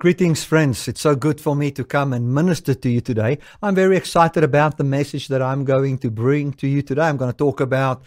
Greetings, friends. It's so good for me to come and minister to you today. I'm very excited about the message that I'm going to bring to you today. I'm going to talk about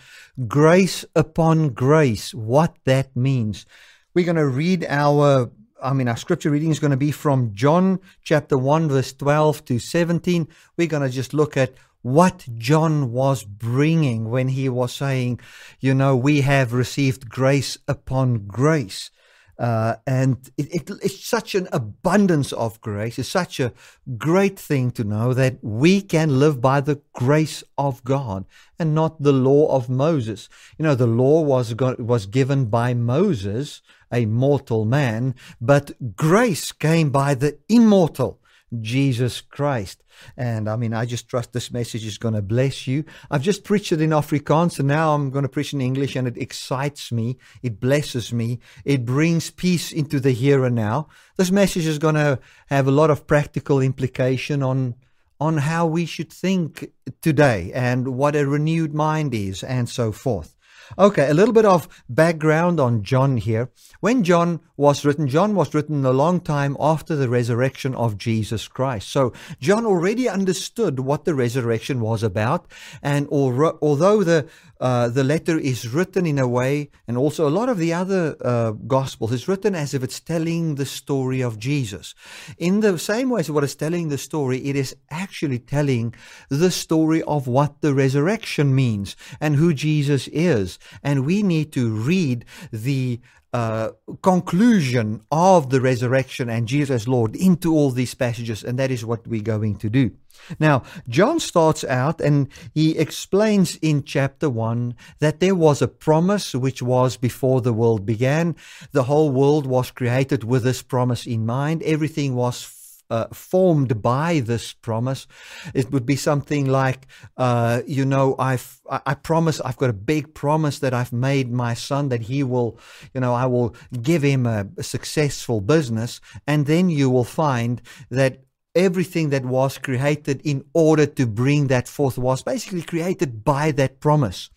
grace upon grace, what that means. We're going to read our, I mean, our scripture reading is going to be from John chapter 1, verse 12 to 17. We're going to just look at what John was bringing when he was saying, you know, we have received grace upon grace. Uh, and it, it, it's such an abundance of grace. It's such a great thing to know that we can live by the grace of God and not the law of Moses. You know, the law was was given by Moses, a mortal man, but grace came by the immortal Jesus Christ. And I mean, I just trust this message is going to bless you. I've just preached it in Afrikaans and now I'm going to preach in English and it excites me. It blesses me. It brings peace into the here and now. This message is going to have a lot of practical implication on on how we should think today and what a renewed mind is and so forth. Okay, a little bit of background on John here. When John was written, John was written a long time after the resurrection of Jesus Christ. So John already understood what the resurrection was about. And although the uh, the letter is written in a way, and also a lot of the other uh, gospels is written as if it's telling the story of Jesus. In the same way as what is telling the story, it is actually telling the story of what the resurrection means and who Jesus is. And we need to read the uh, conclusion of the resurrection and Jesus Lord into all these passages, and that is what we're going to do. Now, John starts out and he explains in chapter 1 that there was a promise which was before the world began. The whole world was created with this promise in mind. Everything was uh, formed by this promise. It would be something like, uh, you know, I've I promise I've got a big promise that I've made my son that he will, you know, I will give him a, a successful business, and then you will find that everything that was created in order to bring that forth was basically created by that promise.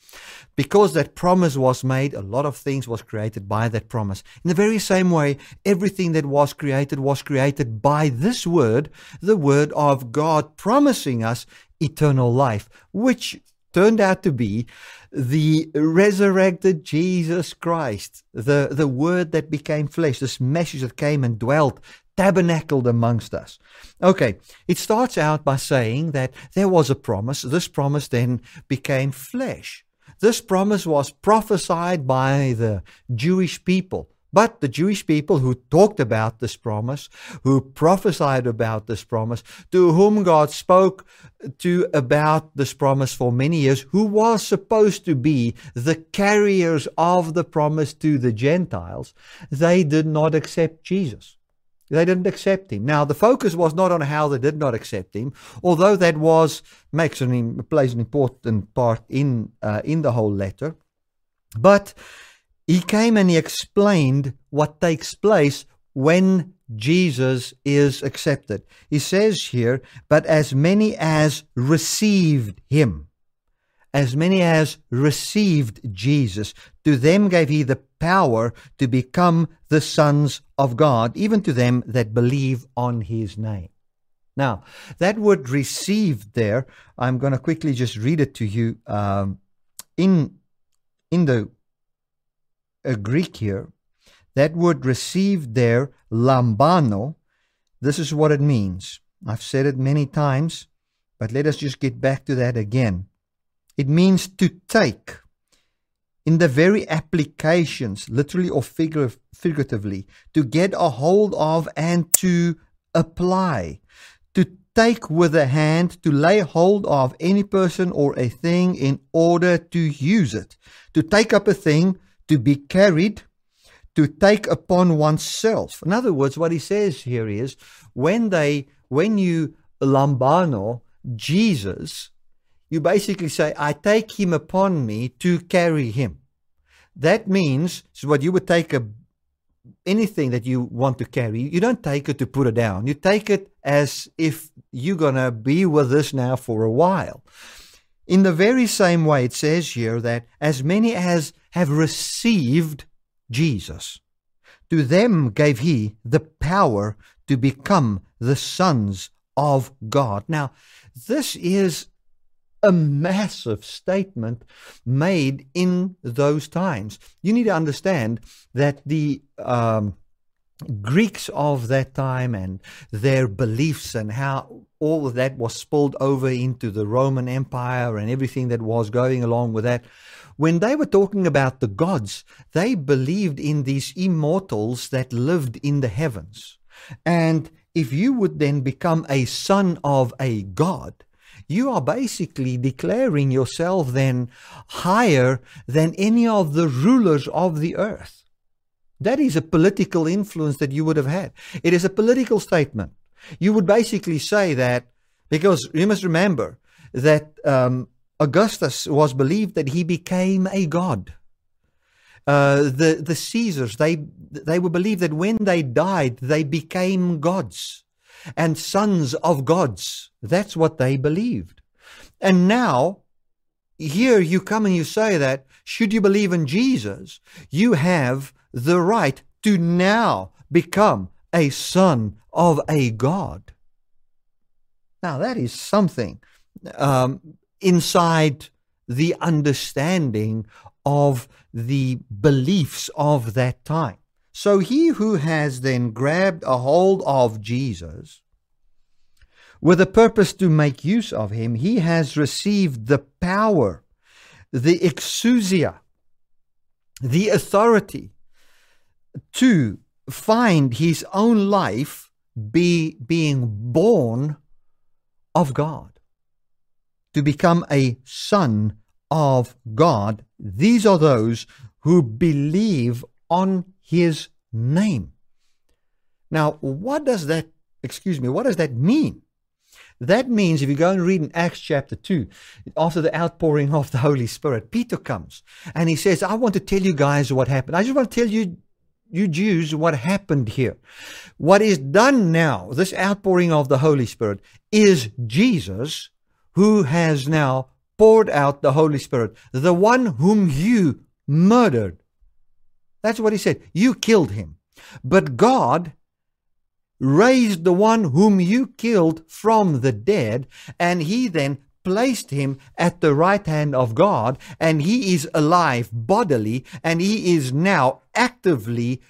Because that promise was made, a lot of things was created by that promise. In the very same way, everything that was created was created by this word, the word of God promising us eternal life, which turned out to be the resurrected Jesus Christ, the, the word that became flesh, this message that came and dwelt, tabernacled amongst us. Okay, it starts out by saying that there was a promise. This promise then became flesh. This promise was prophesied by the Jewish people. But the Jewish people who talked about this promise, who prophesied about this promise, to whom God spoke to about this promise for many years, who was supposed to be the carriers of the promise to the Gentiles, they did not accept Jesus. They didn't accept him. Now, the focus was not on how they did not accept him, although that was makes an plays an important part in uh, in the whole letter. But he came and he explained what takes place when Jesus is accepted. He says here, "But as many as received him." As many as received Jesus, to them gave he the power to become the sons of God, even to them that believe on his name. Now, that word received there, I'm going to quickly just read it to you um, in, in the uh, Greek here. That word received there, lambano, this is what it means. I've said it many times, but let us just get back to that again. It means to take. In the very applications, literally or figuratively, to get a hold of and to apply. To take with a hand, to lay hold of any person or a thing in order to use it. To take up a thing, to be carried, to take upon oneself. In other words, what he says here is when they, when you lambano Jesus, you basically say, I take him upon me to carry him. That means so what you would take a anything that you want to carry, you don't take it to put it down. You take it as if you're gonna be with us now for a while. In the very same way, it says here that as many as have received Jesus, to them gave he the power to become the sons of God. Now, this is a massive statement made in those times. You need to understand that the um, Greeks of that time and their beliefs and how all of that was spilled over into the Roman Empire and everything that was going along with that. When they were talking about the gods, they believed in these immortals that lived in the heavens. And if you would then become a son of a god, you are basically declaring yourself then higher than any of the rulers of the earth. That is a political influence that you would have had. It is a political statement. You would basically say that because you must remember that um, Augustus was believed that he became a god. Uh, the the Caesars they they were believed that when they died they became gods and sons of gods. That's what they believed. And now here you come and you say that should you believe in Jesus, you have the right to now become a son of a God. Now, that is something um, inside the understanding of the beliefs of that time. So, he who has then grabbed a hold of Jesus with a purpose to make use of him, he has received the power, the exousia, the authority to find his own life be being born of God, to become a son of God. These are those who believe on his name. Now, what does that, excuse me, what does that mean? That means if you go and read in Acts chapter 2, after the outpouring of the Holy Spirit, Peter comes and he says, I want to tell you guys what happened. I just want to tell you you Jews what happened here. What is done now, this outpouring of the Holy Spirit, is Jesus who has now poured out the Holy Spirit, the one whom you murdered. That's what he said. You killed him. But God raised the one whom you killed from the dead, and he then placed him at the right hand of God, and he is alive bodily, and he is now actively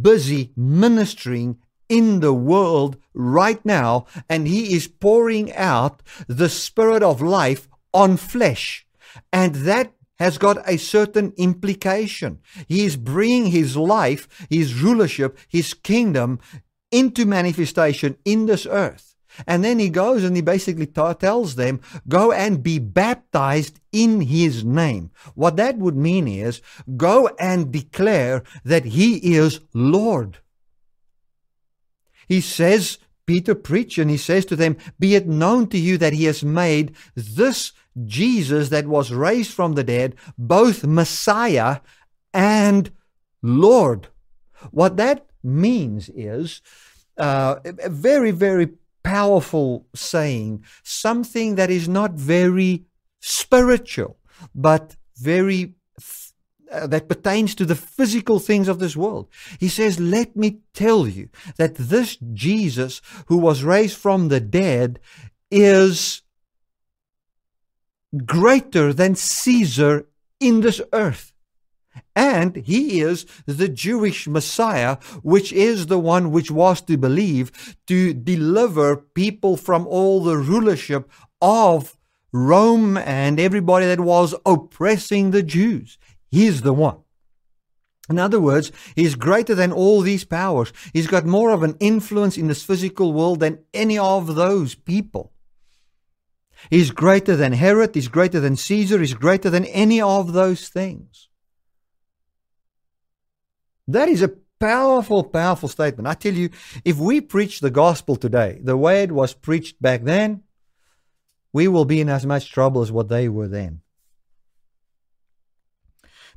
busy ministering in the world right now, and he is pouring out the spirit of life on flesh. And that has got a certain implication. He is bringing his life, his rulership, his kingdom into manifestation in this earth. And then he goes and he basically tells them, go and be baptized in his name. What that would mean is, go and declare that he is Lord. He says, Peter preached and he says to them, Be it known to you that he has made this Jesus that was raised from the dead both Messiah and Lord. What that means is uh, a very, very powerful saying, something that is not very spiritual, but very uh, that pertains to the physical things of this world. He says, Let me tell you that this Jesus who was raised from the dead is greater than Caesar in this earth. And he is the Jewish Messiah, which is the one which was to believe to deliver people from all the rulership of Rome and everybody that was oppressing the Jews. He's the one. In other words, he's greater than all these powers. He's got more of an influence in this physical world than any of those people. He's greater than Herod, he's greater than Caesar, he's greater than any of those things. That is a powerful, powerful statement. I tell you, if we preach the gospel today, the way it was preached back then, we will be in as much trouble as what they were then.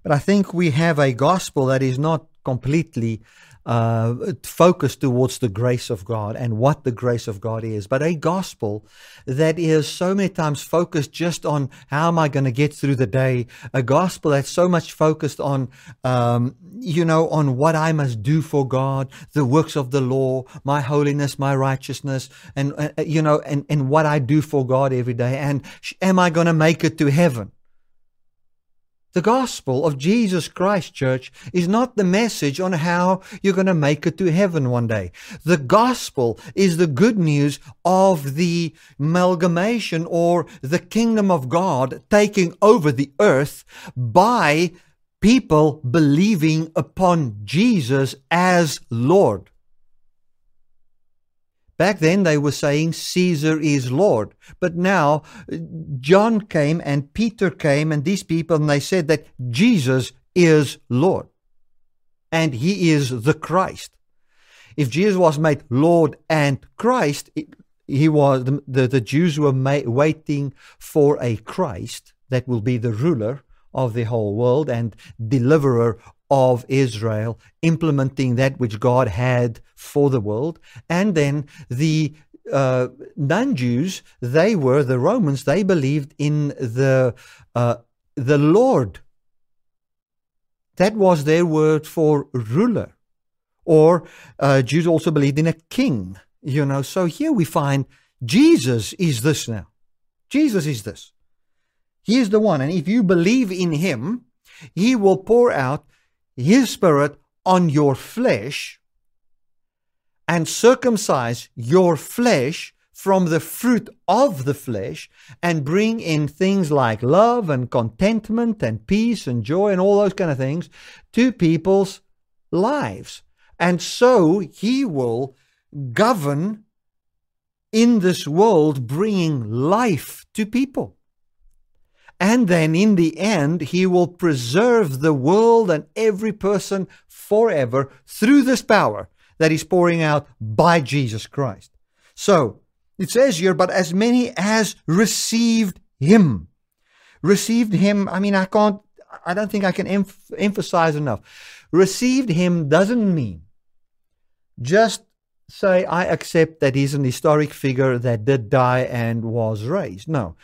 But I think we have a gospel that is not completely uh, focused towards the grace of God and what the grace of God is, but a gospel that is so many times focused just on how am I going to get through the day, a gospel that's so much focused on, um, you know, on what I must do for God, the works of the law, my holiness, my righteousness, and, uh, you know, and, and what I do for God every day. And am I going to make it to heaven? The gospel of Jesus Christ, church, is not the message on how you're going to make it to heaven one day. The gospel is the good news of the amalgamation or the kingdom of God taking over the earth by people believing upon Jesus as Lord. Back then they were saying Caesar is Lord. But now uh, John came and Peter came and these people and they said that Jesus is Lord. And he is the Christ. If Jesus was made Lord and Christ, he was the, the, the Jews were waiting for a Christ that will be the ruler of the whole world and deliverer of Israel, implementing that which God had for the world. And then the uh, non Jews, they were the Romans, they believed in the, uh, the Lord. That was their word for ruler. Or uh, Jews also believed in a king, you know. So here we find Jesus is this now. Jesus is this. He is the one. And if you believe in him, he will pour out his spirit on your flesh and circumcise your flesh from the fruit of the flesh and bring in things like love and contentment and peace and joy and all those kind of things to people's lives. And so he will govern in this world, bringing life to people. And then in the end, he will preserve the world and every person forever through this power that is pouring out by Jesus Christ. So it says here, but as many as received him. Received him, I mean, I can't, I don't think I can em- emphasize enough. Received him doesn't mean just say, I accept that he's an historic figure that did die and was raised. No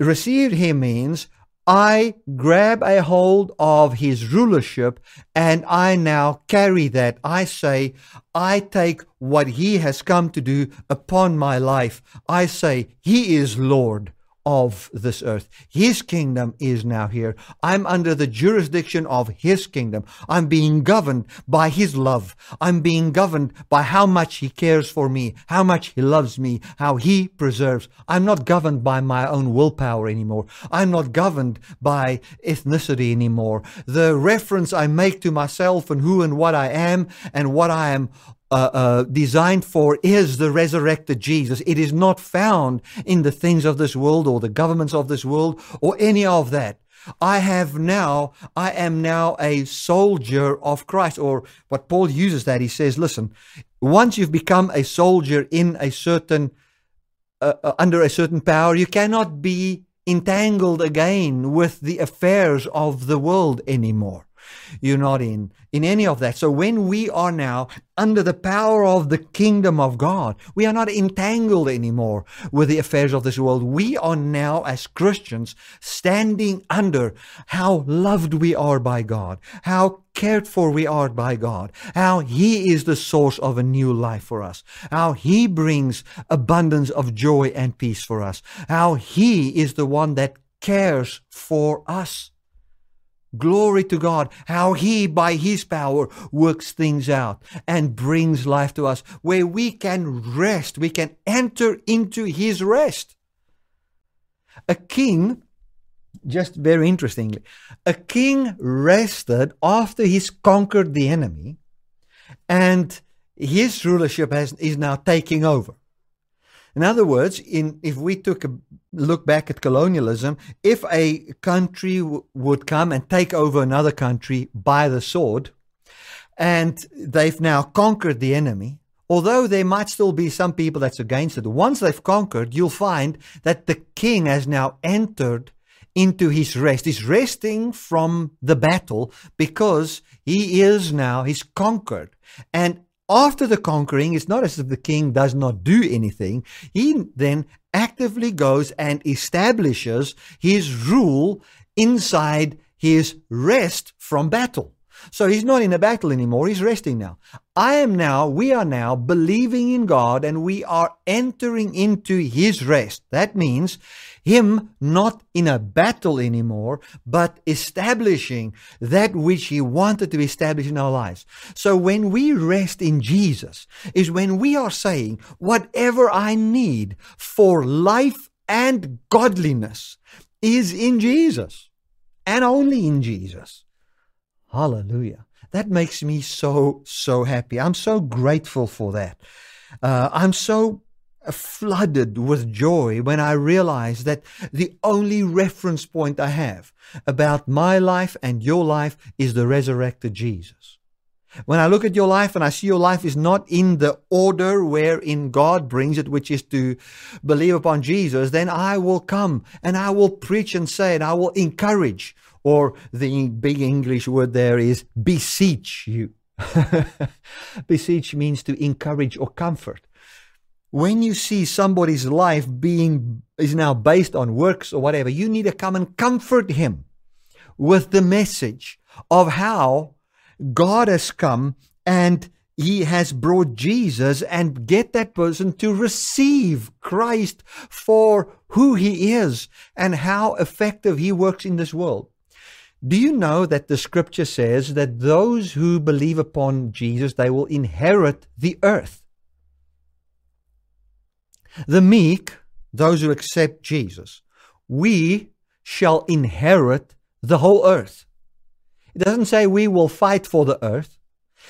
received him means I grab a hold of his rulership and I now carry that. I say, I take what he has come to do upon my life. I say, he is Lord of this earth. His kingdom is now here. I'm under the jurisdiction of His kingdom. I'm being governed by His love. I'm being governed by how much He cares for me, how much He loves me, how He preserves. I'm not governed by my own willpower anymore. I'm not governed by ethnicity anymore. The reference I make to myself and who and what I am and what I am uh, uh, designed for is the resurrected Jesus. It is not found in the things of this world or the governments of this world or any of that. I have now, I am now a soldier of Christ. Or what Paul uses that, he says, listen, once you've become a soldier in a certain, uh, uh under a certain power, you cannot be entangled again with the affairs of the world anymore. You're not in in any of that. So when we are now under the power of the kingdom of God, we are not entangled anymore with the affairs of this world. We are now as Christians standing under how loved we are by God, how cared for we are by God, how He is the source of a new life for us, how He brings abundance of joy and peace for us, how He is the one that cares for us. Glory to God, how He, by His power, works things out and brings life to us, where we can rest, we can enter into His rest. A king, just very interestingly, a king rested after he's conquered the enemy, and his rulership has, is now taking over. In other words, in, if we took a look back at colonialism, if a country w- would come and take over another country by the sword, and they've now conquered the enemy, although there might still be some people that's against it, once they've conquered, you'll find that the king has now entered into his rest. He's resting from the battle because he is now, he's conquered. And after the conquering, it's not as if the king does not do anything. He then actively goes and establishes his rule inside his rest from battle. So he's not in a battle anymore. He's resting now. I am now, we are now believing in God and we are entering into his rest. That means him not in a battle anymore, but establishing that which he wanted to establish in our lives. So when we rest in Jesus is when we are saying, whatever I need for life and godliness is in Jesus and only in Jesus. Hallelujah. That makes me so, so happy. I'm so grateful for that. Uh, I'm so flooded with joy when I realize that the only reference point I have about my life and your life is the resurrected Jesus. When I look at your life and I see your life is not in the order wherein God brings it, which is to believe upon Jesus, then I will come and I will preach and say and I will encourage or the big English word there is beseech you. beseech means to encourage or comfort. When you see somebody's life being is now based on works or whatever, you need to come and comfort him with the message of how God has come and he has brought Jesus and get that person to receive Christ for who he is and how effective he works in this world. Do you know that the scripture says that those who believe upon Jesus, they will inherit the earth? The meek, those who accept Jesus, we shall inherit the whole earth. It doesn't say we will fight for the earth.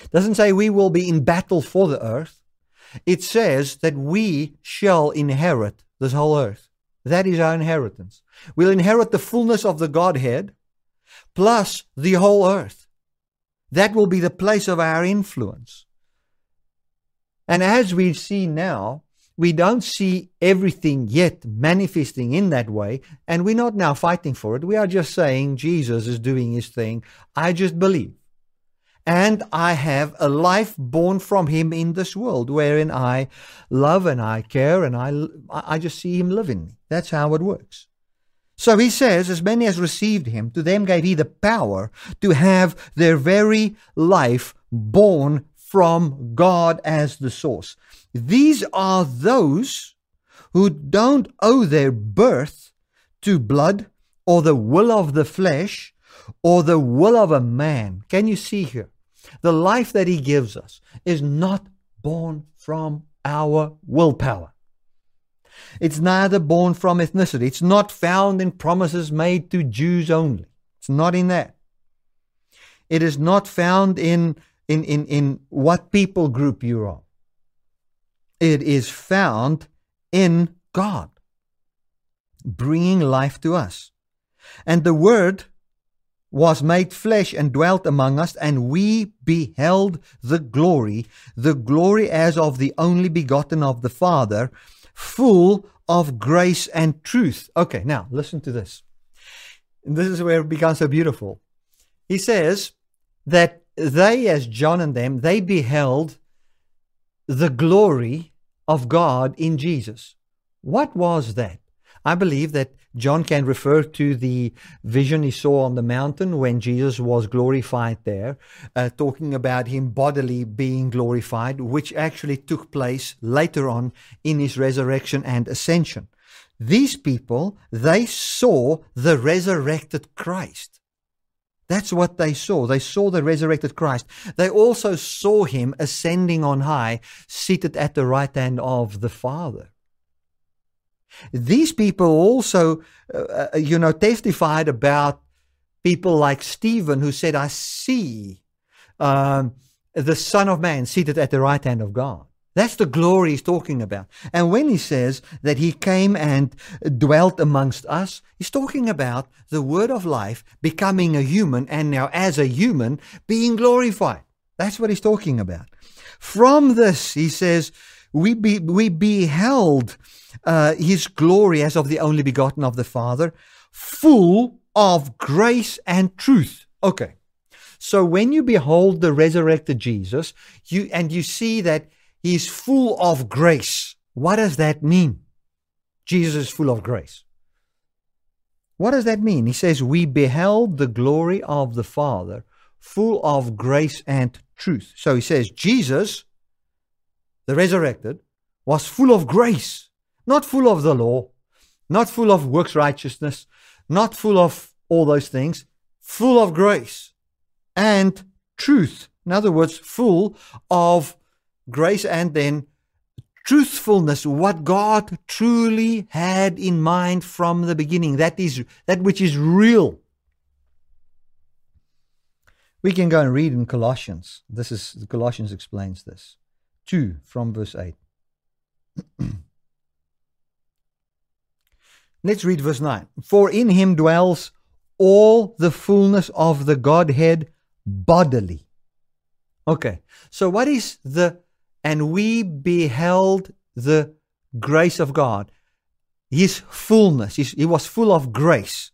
It doesn't say we will be in battle for the earth. It says that we shall inherit this whole earth. That is our inheritance. We'll inherit the fullness of the Godhead plus the whole earth. That will be the place of our influence. And as we see now, we don't see everything yet manifesting in that way, and we're not now fighting for it. We are just saying Jesus is doing his thing. I just believe. And I have a life born from him in this world wherein I love and I care and I, I just see him living. That's how it works. So he says, As many as received him, to them gave he the power to have their very life born from God as the source. These are those who don't owe their birth to blood or the will of the flesh or the will of a man. Can you see here? The life that he gives us is not born from our willpower. It's neither born from ethnicity. It's not found in promises made to Jews only. It's not in that. It is not found in, in, in, in what people group you're. It is found in God, bringing life to us. And the Word was made flesh and dwelt among us, and we beheld the glory, the glory as of the only begotten of the Father, full of grace and truth. Okay, now listen to this. This is where it becomes so beautiful. He says that they, as John and them, they beheld the glory of God in Jesus. What was that? I believe that John can refer to the vision he saw on the mountain when Jesus was glorified there, uh, talking about him bodily being glorified, which actually took place later on in his resurrection and ascension. These people, they saw the resurrected Christ. That's what they saw. They saw the resurrected Christ. They also saw him ascending on high, seated at the right hand of the Father. These people also, uh, uh, you know, testified about people like Stephen who said, I see um, the Son of Man seated at the right hand of God. That's the glory he's talking about. And when he says that he came and dwelt amongst us, he's talking about the word of life becoming a human and now as a human being glorified. That's what he's talking about. From this, he says, we, be, we beheld uh, his glory as of the only begotten of the Father, full of grace and truth. Okay. So when you behold the resurrected Jesus, you and you see that he's full of grace. What does that mean? Jesus is full of grace. What does that mean? He says, We beheld the glory of the Father, full of grace and truth. So he says, Jesus, the resurrected, was full of grace, not full of the law, not full of works righteousness, not full of all those things, full of grace and truth. In other words, full of grace and then truthfulness, what God truly had in mind from the beginning. That is that which is real. We can go and read in Colossians. This is Colossians explains this. 2 from verse 8. Let's read verse 9. For in him dwells all the fullness of the Godhead bodily. Okay, so what is the, and we beheld the grace of God, his fullness. He's, he was full of grace.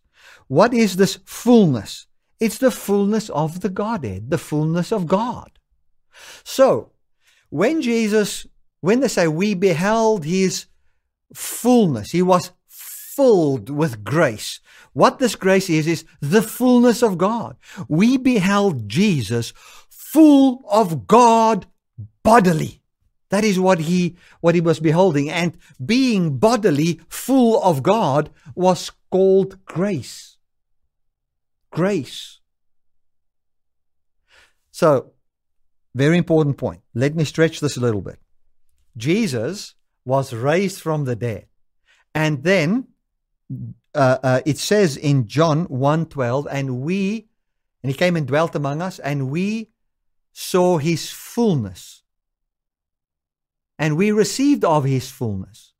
What is this fullness? It's the fullness of the Godhead, the fullness of God. So, when Jesus, when they say we beheld his fullness, he was filled with grace. What this grace is, is the fullness of God. We beheld Jesus full of God bodily. That is what he what he was beholding and being bodily full of God was called grace. Grace. So, very important point. Let me stretch this a little bit. Jesus was raised from the dead. And then uh, uh, it says in John 1:12, and we, and he came and dwelt among us, and we saw his fullness, and we received of his fullness.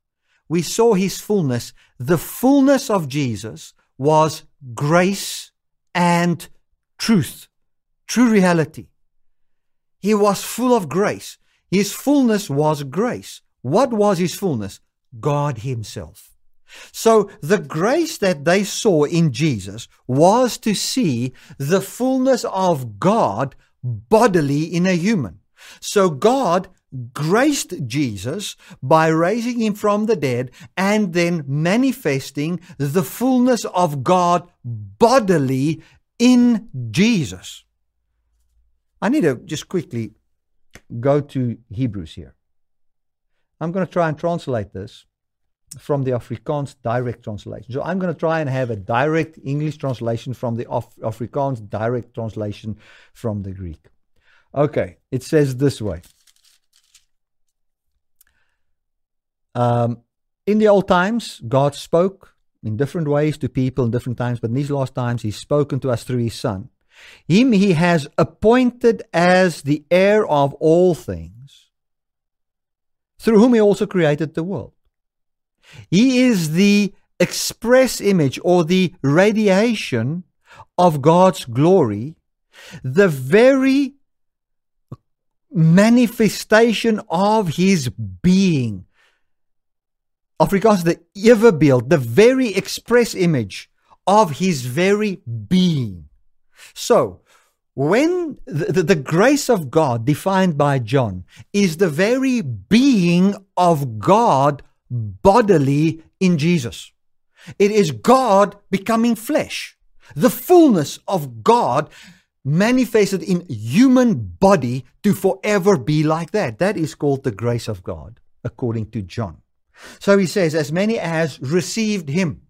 We saw his fullness. The fullness of Jesus was grace and truth, true reality. He was full of grace. His fullness was grace. What was his fullness? God Himself. So the grace that they saw in Jesus was to see the fullness of God bodily in a human. So God graced Jesus by raising him from the dead and then manifesting the fullness of God bodily in Jesus. I need to just quickly go to Hebrews here. I'm going to try and translate this from the Afrikaans direct translation. So I'm going to try and have a direct English translation from the Af- Afrikaans direct translation from the Greek. Okay, it says this way. Um, in the old times, God spoke in different ways to people in different times, but in these last times, He's spoken to us through His Son. Him He has appointed as the heir of all things, through whom He also created the world. He is the express image or the radiation of God's glory, the very manifestation of his being. of Afrikaans the ewebeeld, the very express image of his very being. So, when the, the, grace of God defined by John is the very being of God bodily in Jesus. It is God becoming flesh, the fullness of God manifested in human body to forever be like that. That is called the grace of God, according to John. So he says, as many as received him,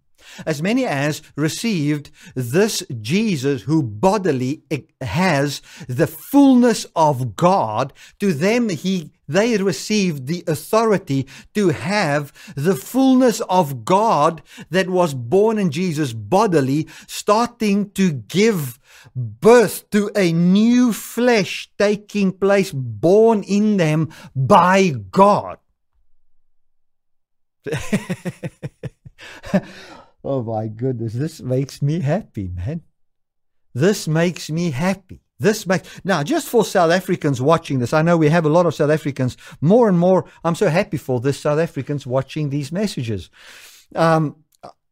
as many as received this Jesus who bodily has the fullness of God, to them he they received the authority to have the fullness of God that was born in Jesus bodily, starting to give birth to a new flesh taking place, born in them by God. oh my goodness, this makes me happy, man. This makes me happy. This makes now just for South Africans watching this. I know we have a lot of South Africans. More and more, I'm so happy for this South Africans watching these messages. Um,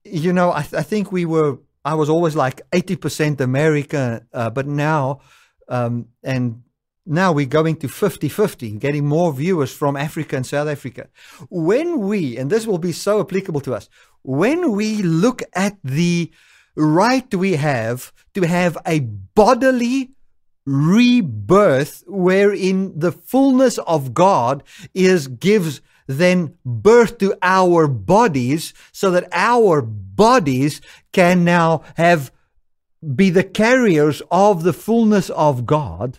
you know, I, th- I think we were, I was always like 80% America, uh, but now, um, and now we're going to 50 50, getting more viewers from Africa and South Africa. When we, and this will be so applicable to us, when we look at the right we have to have a bodily rebirth wherein the fullness of God is gives then birth to our bodies so that our bodies can now have be the carriers of the fullness of God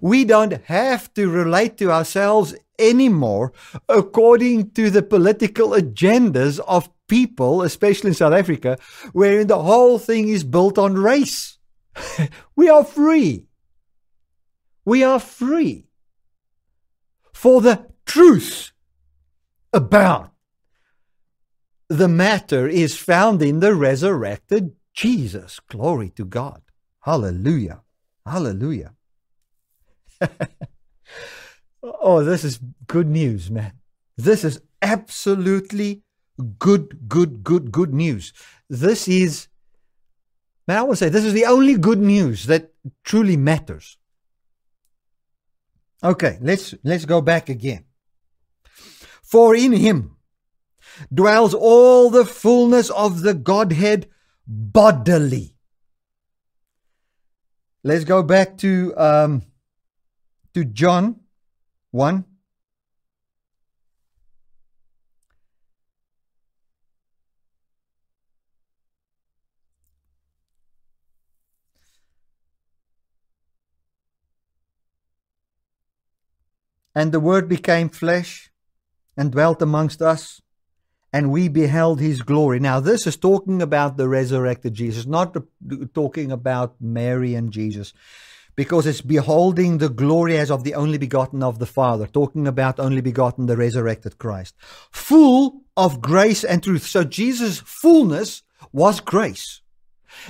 we don't have to relate to ourselves anymore according to the political agendas of people, especially in South Africa, wherein the whole thing is built on race. we are free. We are free for the truth about the matter is found in the resurrected Jesus. Glory to God. Hallelujah. Hallelujah. oh, this is good news, man. This is absolutely good, good, good, good news. This is, man, I want to say this is the only good news that truly matters. Okay, let's let's go back again. For in him dwells all the fullness of the Godhead bodily. Let's go back to um, to John 1. And the Word became flesh and dwelt amongst us, and we beheld his glory. Now, this is talking about the resurrected Jesus, not talking about Mary and Jesus because it's beholding the glory as of the only begotten of the Father, talking about only begotten, the resurrected Christ, full of grace and truth. So Jesus' fullness was grace.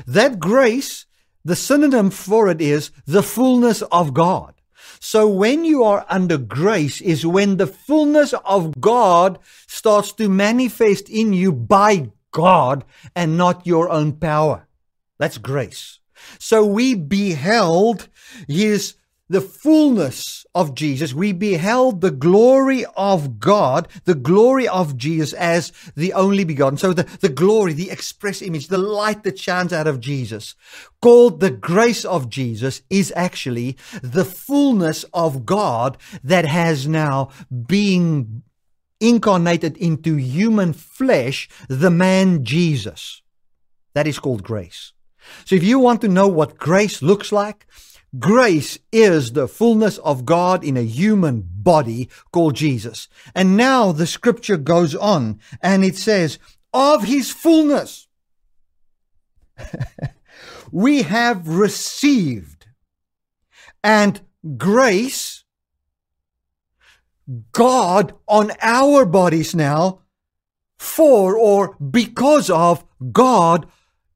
That grace, the synonym for it is the fullness of God. So when you are under grace is when the fullness of God starts to manifest in you by God and not your own power. That's grace. So we beheld his the fullness of Jesus. We beheld the glory of God, the glory of Jesus as the only begotten. So the, the glory, the express image, the light that shines out of Jesus, called the grace of Jesus, is actually the fullness of God that has now been incarnated into human flesh, the man Jesus. That is called grace. So if you want to know what grace looks like, grace is the fullness of God in a human body called Jesus. And now the scripture goes on and it says, of his fullness, we have received and grace, God on our bodies now for or because of God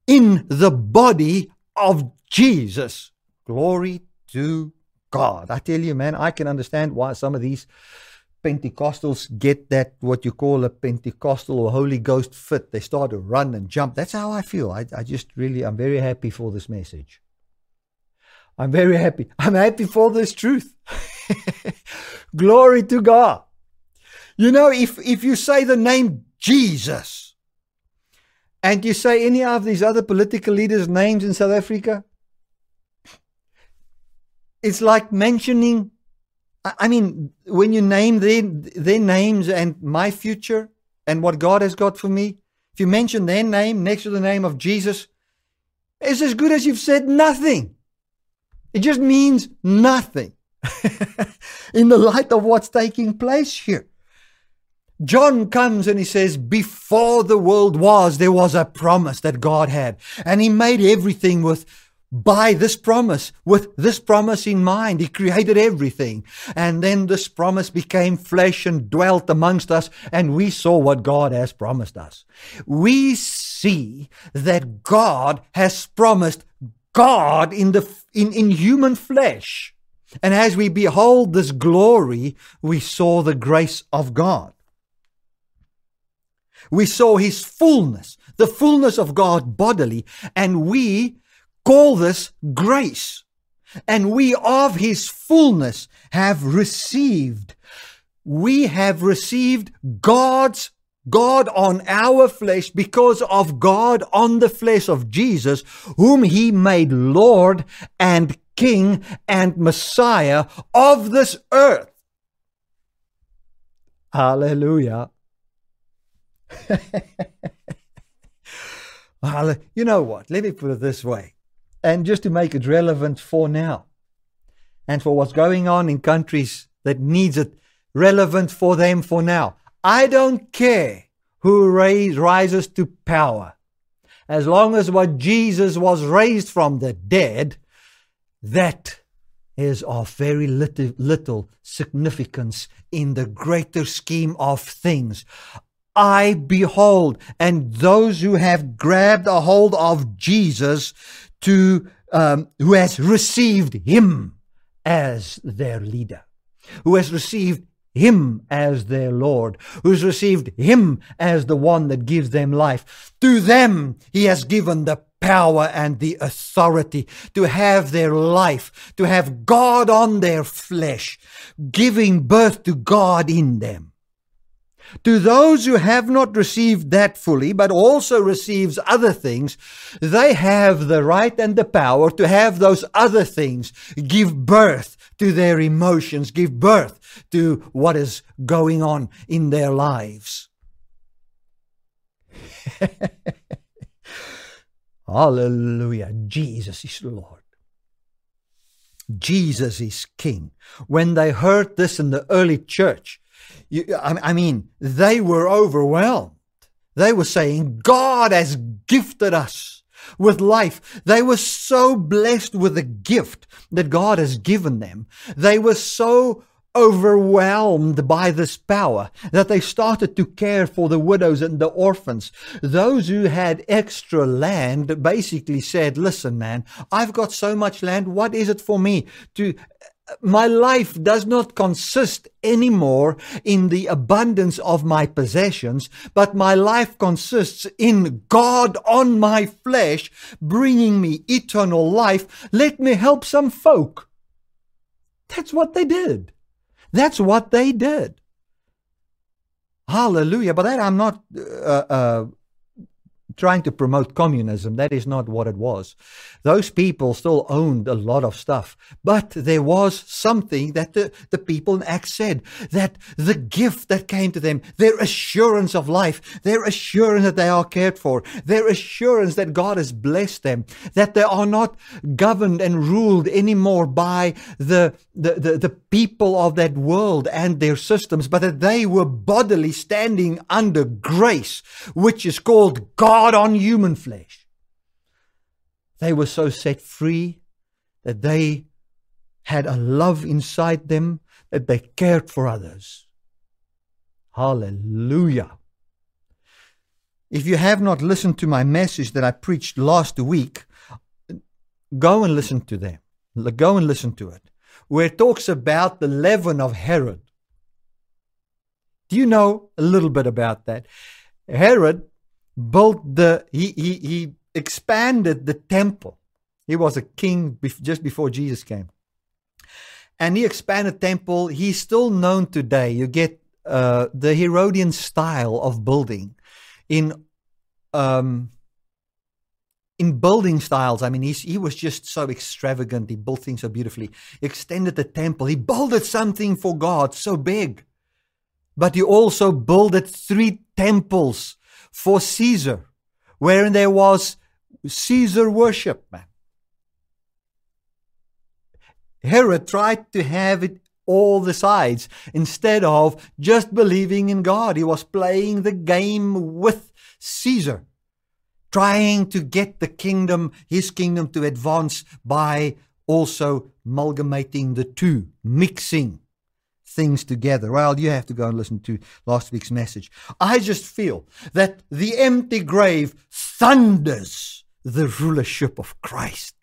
in the body of Jesus. Glory to God. I tell you, man, I can understand why some of these Pentecostals get that what you call a Pentecostal or Holy Ghost fit. They start to run and jump. That's how I feel. I, I just really, I'm very happy for this message. I'm very happy. I'm happy for this truth. Glory to God. You know, if, if you say the name Jesus, and you say any of these other political leaders' names in South Africa, it's like mentioning. I mean, when you name their, their names and my future and what God has got for me, if you mention their name next to the name of Jesus, it's as good as you've said nothing. It just means nothing in the light of what's taking place here. John comes and he says, Before the world was, there was a promise that God had. And he made everything with by this promise, with this promise in mind. He created everything. And then this promise became flesh and dwelt amongst us, and we saw what God has promised us. We see that God has promised God in the in, in human flesh. And as we behold this glory, we saw the grace of God. We saw his fullness, the fullness of God bodily, and we call this grace. And we of his fullness have received. We have received God's God on our flesh because of God on the flesh of Jesus, whom he made Lord and King and Messiah of this earth. Hallelujah. you know what? Let me put it this way. And just to make it relevant for now and for what's going on in countries that needs it relevant for them for now. I don't care who raise, rises to power. As long as what Jesus was raised from the dead, that is of very little, little significance in the greater scheme of things. I behold, and those who have grabbed a hold of Jesus to, um, who has received him as their leader, who has received him as their Lord, who's received him as the one that gives them life. To them he has given the power and the authority to have their life, to have God on their flesh, giving birth to God in them. To those who have not received that fully, but also receives other things, they have the right and the power to have those other things give birth to their emotions, give birth to what is going on in their lives. Hallelujah. Jesus is Lord. Jesus is King. When they heard this in the early church, you, I, I mean, they were overwhelmed. They were saying, God has gifted us with life. They were so blessed with the gift that God has given them. They were so overwhelmed by this power that they started to care for the widows and the orphans. Those who had extra land basically said, listen, man, I've got so much land. What is it for me to my life does not consist anymore in the abundance of my possessions, but my life consists in God on my flesh, bringing me eternal life. Let me help some folk. That's what they did. That's what they did. Hallelujah. But that I'm not uh, uh, trying to promote communism. That is not what it was. Those people still owned a lot of stuff, but there was something that the, the people in Acts said that the gift that came to them, their assurance of life, their assurance that they are cared for, their assurance that God has blessed them, that they are not governed and ruled anymore by the, the, the, the people of that world and their systems, but that they were bodily standing under grace, which is called God God on human flesh. They were so set free that they had a love inside them that they cared for others. Hallelujah. If you have not listened to my message that I preached last week, go and listen to them. Go and listen to it, where it talks about the leaven of Herod. Do you know a little bit about that? Herod built the he he he expanded the temple. He was a king just before Jesus came, and he expanded temple. He's still known today. You get uh, the Herodian style of building in um, in building styles. I mean, he was just so extravagant. He built things so beautifully. He extended the temple. He builded something for God so big, but he also builded three temples for Caesar, wherein there was Caesar worship. Herod tried to have it all the sides instead of just believing in God. He was playing the game with Caesar, trying to get the kingdom, his kingdom, to advance by also amalgamating the two, mixing things together. Well, you have to go and listen to last week's message. I just feel that the empty grave thunders the rulership of Christ.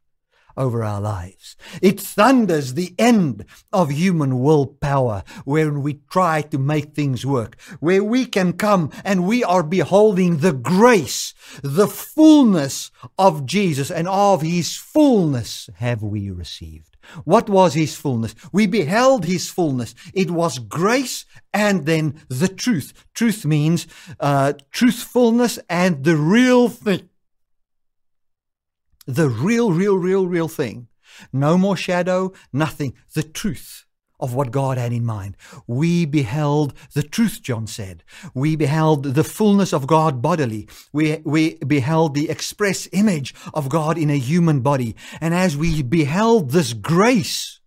Over our lives. It thunders the end of human willpower when we try to make things work, where we can come and we are beholding the grace, the fullness of Jesus, and of his fullness have we received. What was his fullness? We beheld his fullness. It was grace and then the truth. Truth means uh, truthfulness and the real thing the real, real, real, real thing. No more shadow, nothing. The truth of what God had in mind. We beheld the truth, John said. We beheld the fullness of God bodily. We, we beheld the express image of God in a human body. And as we beheld this grace,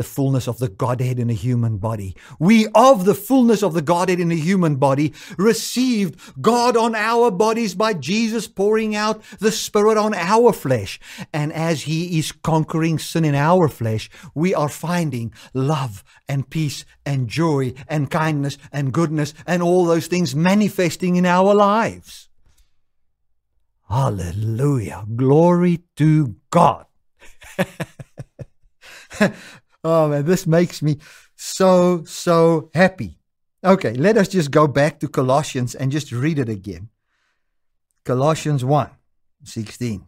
the fullness of the Godhead in a human body. We, of the fullness of the Godhead in a human body, received God on our bodies by Jesus pouring out the Spirit on our flesh. And as He is conquering sin in our flesh, we are finding love and peace and joy and kindness and goodness and all those things manifesting in our lives. Hallelujah. Glory to God. Oh man, this makes me so, so happy. Okay, let us just go back to Colossians and just read it again. Colossians 1 16.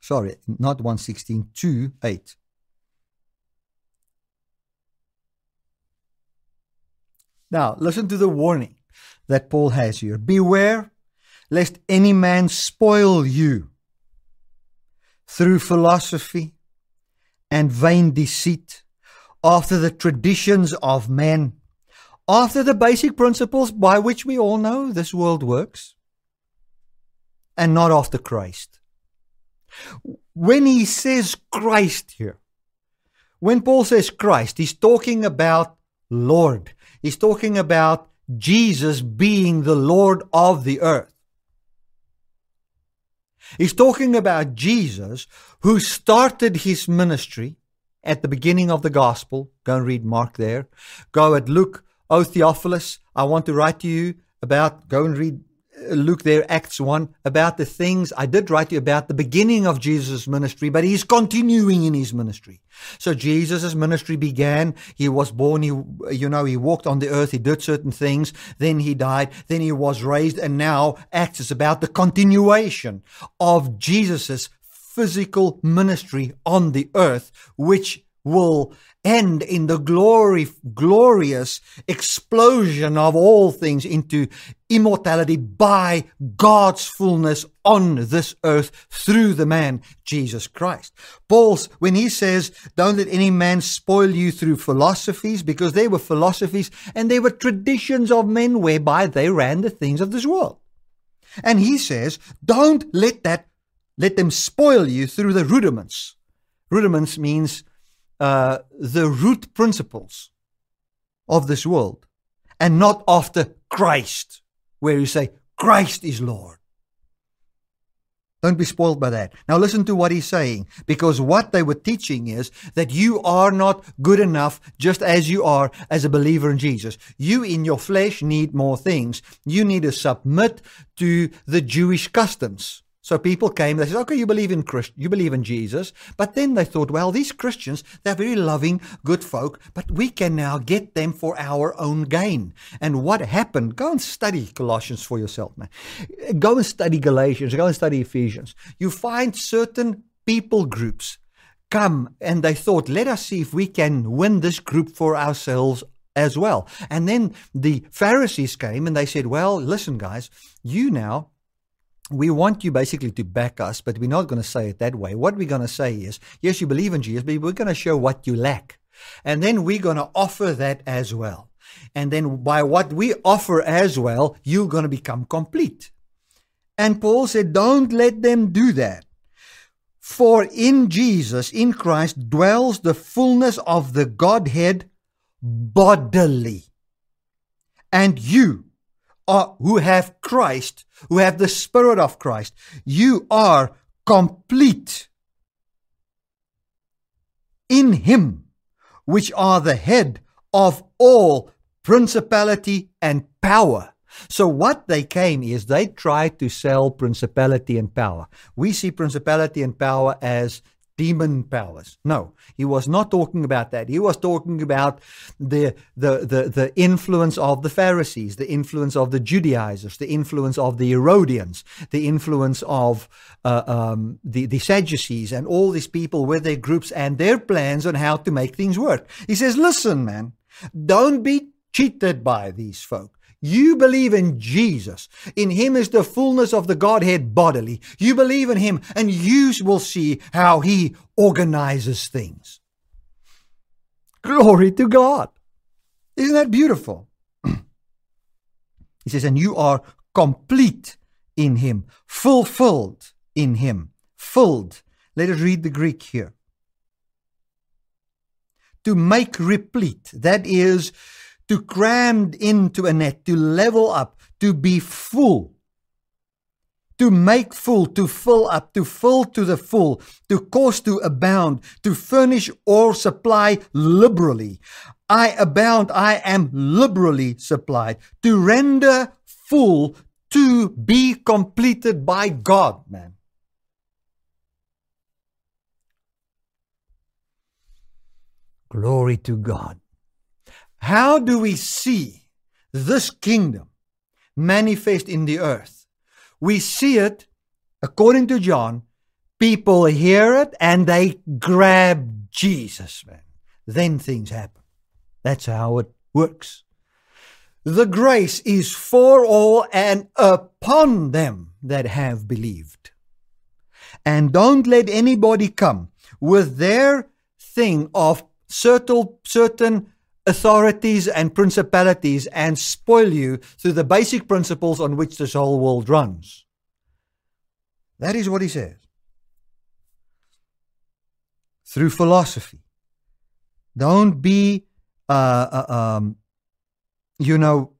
Sorry, not 116, 2 8. Now, listen to the warning that Paul has here. Beware lest any man spoil you through philosophy and vain deceit, after the traditions of men, after the basic principles by which we all know this world works, and not after Christ. When he says Christ here, when Paul says Christ, he's talking about Lord. He's talking about Jesus being the Lord of the earth. He's talking about Jesus who started his ministry at the beginning of the gospel. Go and read Mark there. Go at Luke. Oh, Theophilus, I want to write to you about, go and read Luke there, Acts 1, about the things I did write you about the beginning of Jesus' ministry, but he's continuing in his ministry. So Jesus' ministry began. He was born, he, you know, he walked on the earth, he did certain things, then he died, then he was raised, and now Acts is about the continuation of Jesus' physical ministry on the earth, which will end in the glory, glorious explosion of all things into immortality by God's fullness on this earth through the man Jesus Christ. Paul's, when he says, don't let any man spoil you through philosophies, because they were philosophies and they were traditions of men whereby they ran the things of this world. And he says, don't let that, let them spoil you through the rudiments. Rudiments means uh, the root principles of this world and not after Christ, where you say, Christ is Lord. Don't be spoiled by that. Now listen to what he's saying, because what they were teaching is that you are not good enough just as you are as a believer in Jesus. You in your flesh need more things. You need to submit to the Jewish customs. So people came, they said, okay, you believe in Christ, you believe in Jesus. But then they thought, well, these Christians, they're very loving, good folk, but we can now get them for our own gain. And what happened? Go and study Colossians for yourself, man. Go and study Galatians, go and study Ephesians. You find certain people groups come and they thought, let us see if we can win this group for ourselves as well. And then the Pharisees came and they said, well, listen, guys, you now we want you basically to back us, but we're not going to say it that way. What we're going to say is, yes, you believe in Jesus, but we're going to show what you lack. And then we're going to offer that as well. And then by what we offer as well, you're going to become complete. And Paul said, don't let them do that. For in Jesus, in Christ, dwells the fullness of the Godhead bodily. And you, are, who have Christ, who have the Spirit of Christ, you are complete in Him, which are the head of all principality and power. So what they came is they tried to sell principality and power. We see principality and power as demon powers. No, he was not talking about that. He was talking about the, the, the, the influence of the Pharisees, the influence of the Judaizers, the influence of the Herodians, the influence of uh, um, the, the Sadducees, and all these people with their groups and their plans on how to make things work. He says, listen, man, don't be cheated by these folk. You believe in Jesus. In Him is the fullness of the Godhead bodily. You believe in Him, and you will see how He organizes things. Glory to God. Isn't that beautiful? he says, and you are complete in Him, fulfilled in Him, filled. Let us read the Greek here. To make replete, that is, to cram into a net, to level up, to be full, to make full, to fill up, to fill to the full, to cause to abound, to furnish or supply liberally. I abound, I am liberally supplied, to render full, to be completed by God, man. Glory to God. How do we see this kingdom manifest in the earth? We see it, according to John, people hear it and they grab Jesus, man. Then things happen. That's how it works. The grace is for all and upon them that have believed. And don't let anybody come with their thing of certain, certain authorities and principalities and spoil you through the basic principles on which this whole world runs. That is what he says. Through philosophy. Don't be, uh, uh, um, you know,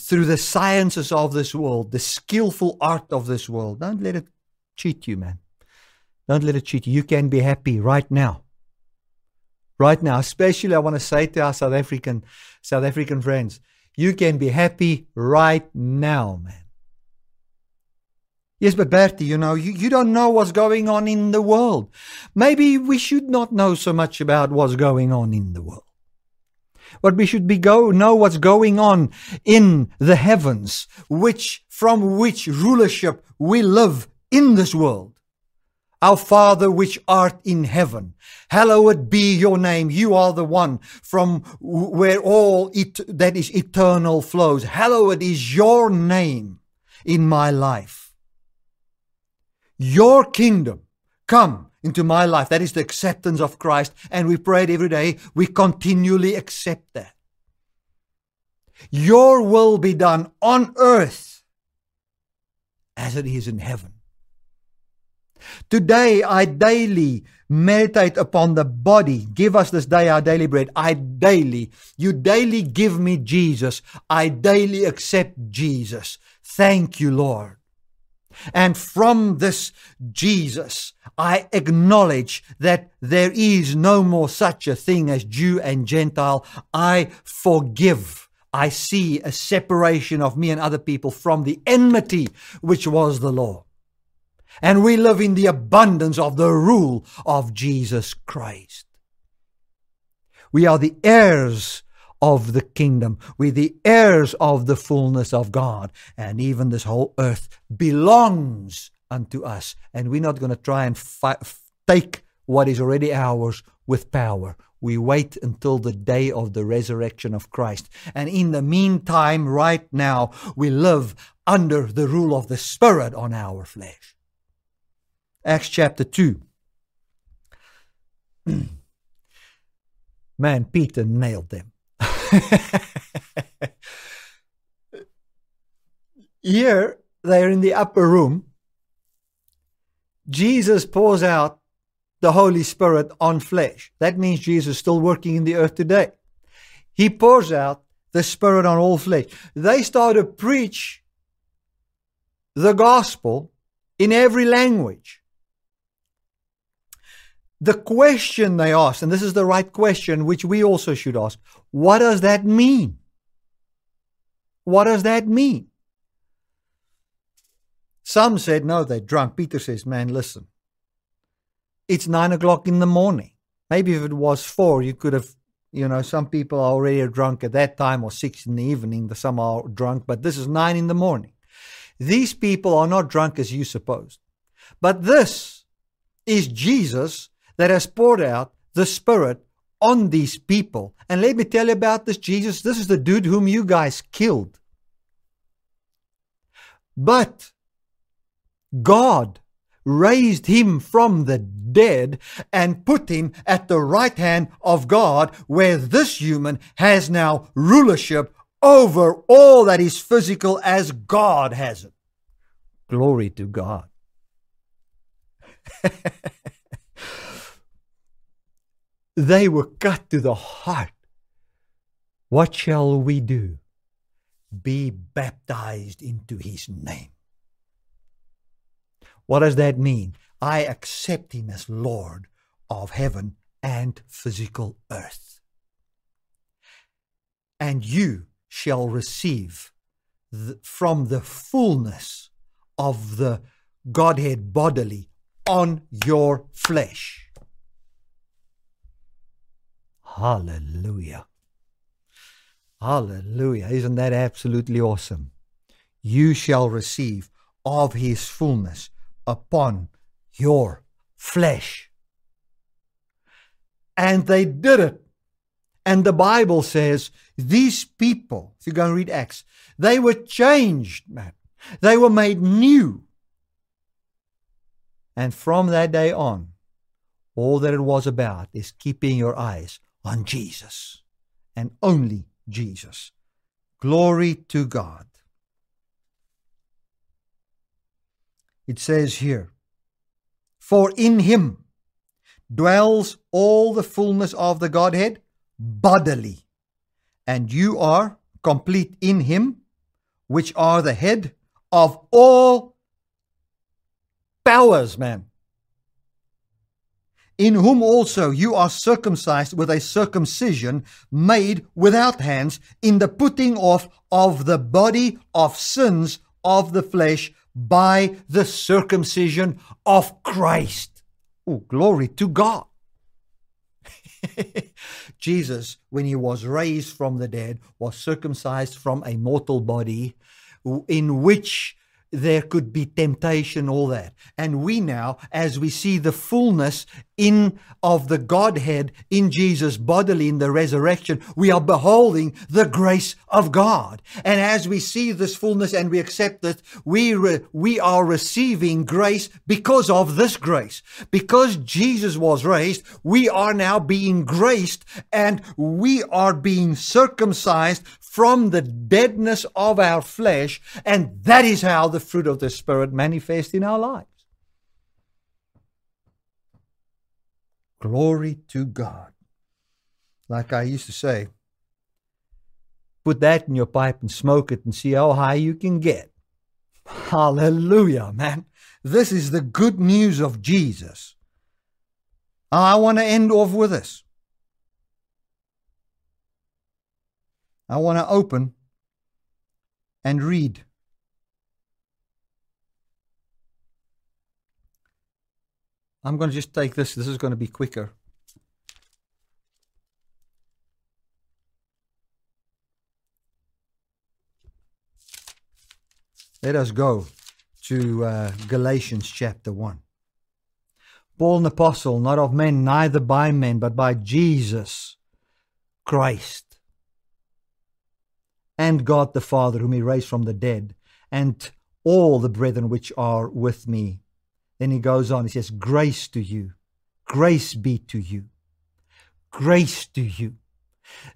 through the sciences of this world, the skillful art of this world. Don't let it cheat you, man. Don't let it cheat you. You can be happy right now right now, especially I want to say to our South African South African friends, you can be happy right now, man. Yes, but Bertie, you know, you, you don't know what's going on in the world. Maybe we should not know so much about what's going on in the world. But we should be go know what's going on in the heavens, which from which rulership we live in this world. Our Father which art in heaven, hallowed be your name. You are the one from where all it, that is eternal flows. Hallowed is your name in my life. Your kingdom come into my life. That is the acceptance of Christ. And we pray it every day. We continually accept that. Your will be done on earth as it is in heaven. Today I daily meditate upon the body. Give us this day our daily bread. I daily, you daily give me Jesus. I daily accept Jesus. Thank you, Lord. And from this Jesus, I acknowledge that there is no more such a thing as Jew and Gentile. I forgive. I see a separation of me and other people from the enmity which was the law and we live in the abundance of the rule of Jesus Christ. We are the heirs of the kingdom. We're the heirs of the fullness of God. And even this whole earth belongs unto us. And we're not going to try and fi- take what is already ours with power. We wait until the day of the resurrection of Christ. And in the meantime, right now, we live under the rule of the Spirit on our flesh. Acts chapter 2. Man, Peter nailed them. Here, they're in the upper room. Jesus pours out the Holy Spirit on flesh. That means Jesus is still working in the earth today. He pours out the Spirit on all flesh. They start to preach the gospel in every language the question they asked, and this is the right question which we also should ask what does that mean? What does that mean? Some said, no, they're drunk. Peter says, man, listen. It's nine o'clock in the morning. Maybe if it was four, you could have, you know, some people are already drunk at that time or six in the evening. Some are drunk, but this is nine in the morning. These people are not drunk as you supposed. But this is Jesus that has poured out the Spirit on these people. And let me tell you about this Jesus. This is the dude whom you guys killed. But God raised him from the dead and put him at the right hand of God, where this human has now rulership over all that is physical as God has it. Glory to God. they were cut to the heart. What shall we do? Be baptized into his name. What does that mean? I accept him as Lord of heaven and physical earth. And you shall receive the, from the fullness of the Godhead bodily on your flesh. Hallelujah. Hallelujah. Isn't that absolutely awesome? You shall receive of his fullness upon your flesh. And they did it. And the Bible says these people, if you go and read Acts, they were changed, man. They were made new. And from that day on, all that it was about is keeping your eyes on Jesus and only Jesus. Glory to God. It says here, For in him dwells all the fullness of the Godhead bodily, and you are complete in him, which are the head of all powers, man. In whom also you are circumcised with a circumcision made without hands, in the putting off of the body of sins of the flesh by the circumcision of Christ. Oh, glory to God. Jesus, when he was raised from the dead, was circumcised from a mortal body in which there could be temptation, all that. And we now, as we see the fullness in of the Godhead in Jesus bodily in the resurrection, we are beholding the grace of God. And as we see this fullness and we accept it, we, re, we are receiving grace because of this grace. Because Jesus was raised, we are now being graced and we are being circumcised from the deadness of our flesh. And that is how the fruit of the Spirit manifests in our lives. Glory to God. Like I used to say, put that in your pipe and smoke it and see how high you can get. Hallelujah, man. This is the good news of Jesus. I want to end off with this. I want to open and read I'm going to just take this. This is going to be quicker. Let us go to uh, Galatians chapter 1. Paul, an apostle, not of men, neither by men, but by Jesus Christ and God the Father, whom he raised from the dead, and all the brethren which are with me then he goes on, he says, Grace to you, grace be to you, grace to you.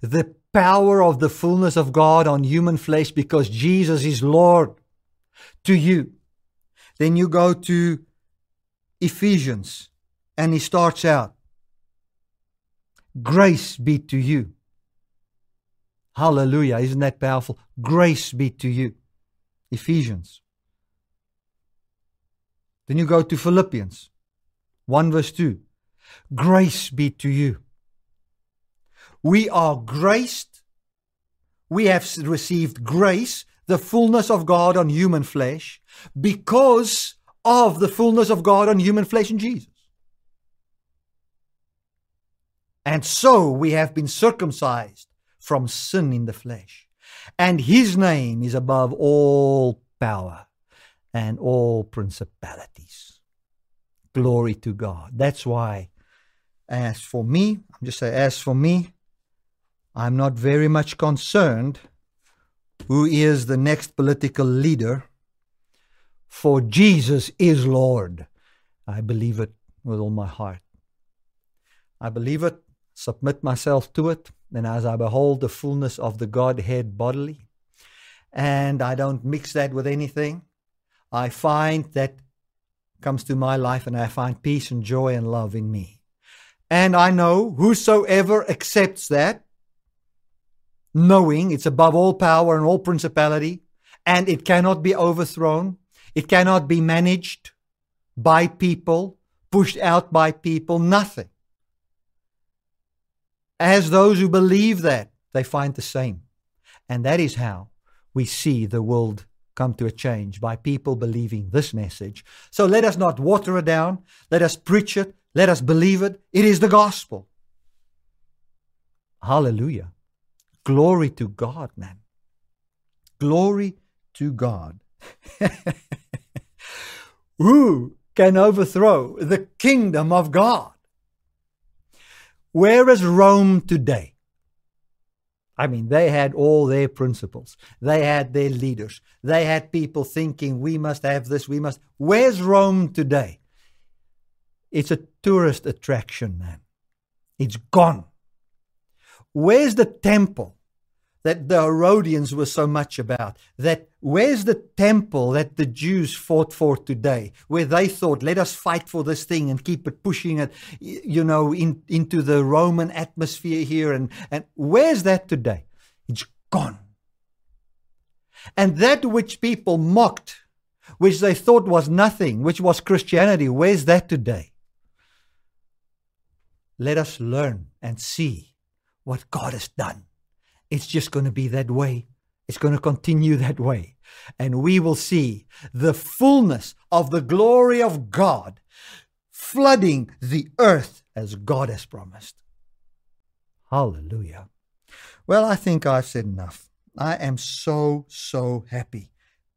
The power of the fullness of God on human flesh because Jesus is Lord to you. Then you go to Ephesians and he starts out, Grace be to you. Hallelujah. Isn't that powerful? Grace be to you. Ephesians. Then you go to Philippians 1 verse 2. Grace be to you. We are graced we have received grace, the fullness of God on human flesh, because of the fullness of God on human flesh in Jesus. And so we have been circumcised from sin in the flesh. And his name is above all power and all principalities. Glory to God. That's why, as for me, I'm just saying, as for me, I'm not very much concerned who is the next political leader, for Jesus is Lord. I believe it with all my heart. I believe it, submit myself to it, and as I behold the fullness of the Godhead bodily, and I don't mix that with anything, I find that comes to my life and I find peace and joy and love in me. And I know whosoever accepts that, knowing it's above all power and all principality, and it cannot be overthrown, it cannot be managed by people, pushed out by people, nothing. As those who believe that, they find the same. And that is how we see the world come to a change by people believing this message. So let us not water it down. Let us preach it. Let us believe it. It is the gospel. Hallelujah. Glory to God, man. Glory to God. Who can overthrow the kingdom of God? Where is Rome today? I mean, they had all their principles. They had their leaders. They had people thinking, we must have this, we must. Where's Rome today? It's a tourist attraction, man. It's gone. Where's the temple that the Herodians were so much about? That where's the temple that the Jews fought for today? Where they thought, let us fight for this thing and keep it pushing it, you know, in, into the Roman atmosphere here. And, and where's that today? It's gone. And that which people mocked, which they thought was nothing, which was Christianity, where's that today? Let us learn and see what God has done. It's just going to be that way. It's going to continue that way. And we will see the fullness of the glory of God flooding the earth as God has promised. Hallelujah. Well, I think I've said enough. I am so, so happy.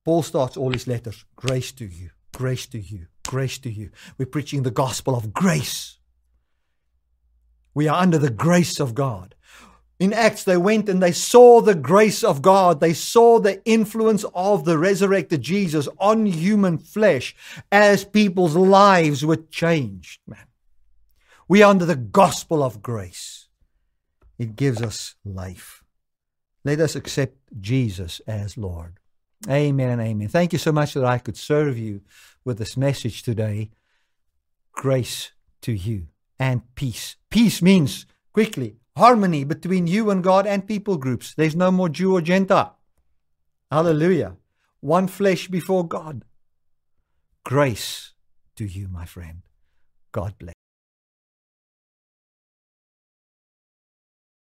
Paul starts all his letters grace to you, grace to you, grace to you. We're preaching the gospel of grace. We are under the grace of God. In Acts, they went and they saw the grace of God. They saw the influence of the resurrected Jesus on human flesh as people's lives were changed, man. We are under the gospel of grace. It gives us life. Let us accept Jesus as Lord. Amen and amen. Thank you so much that I could serve you with this message today. Grace to you and peace. Peace means, quickly, harmony between you and God and people groups. There's no more Jew or Gentile. Hallelujah. One flesh before God. Grace to you, my friend. God bless.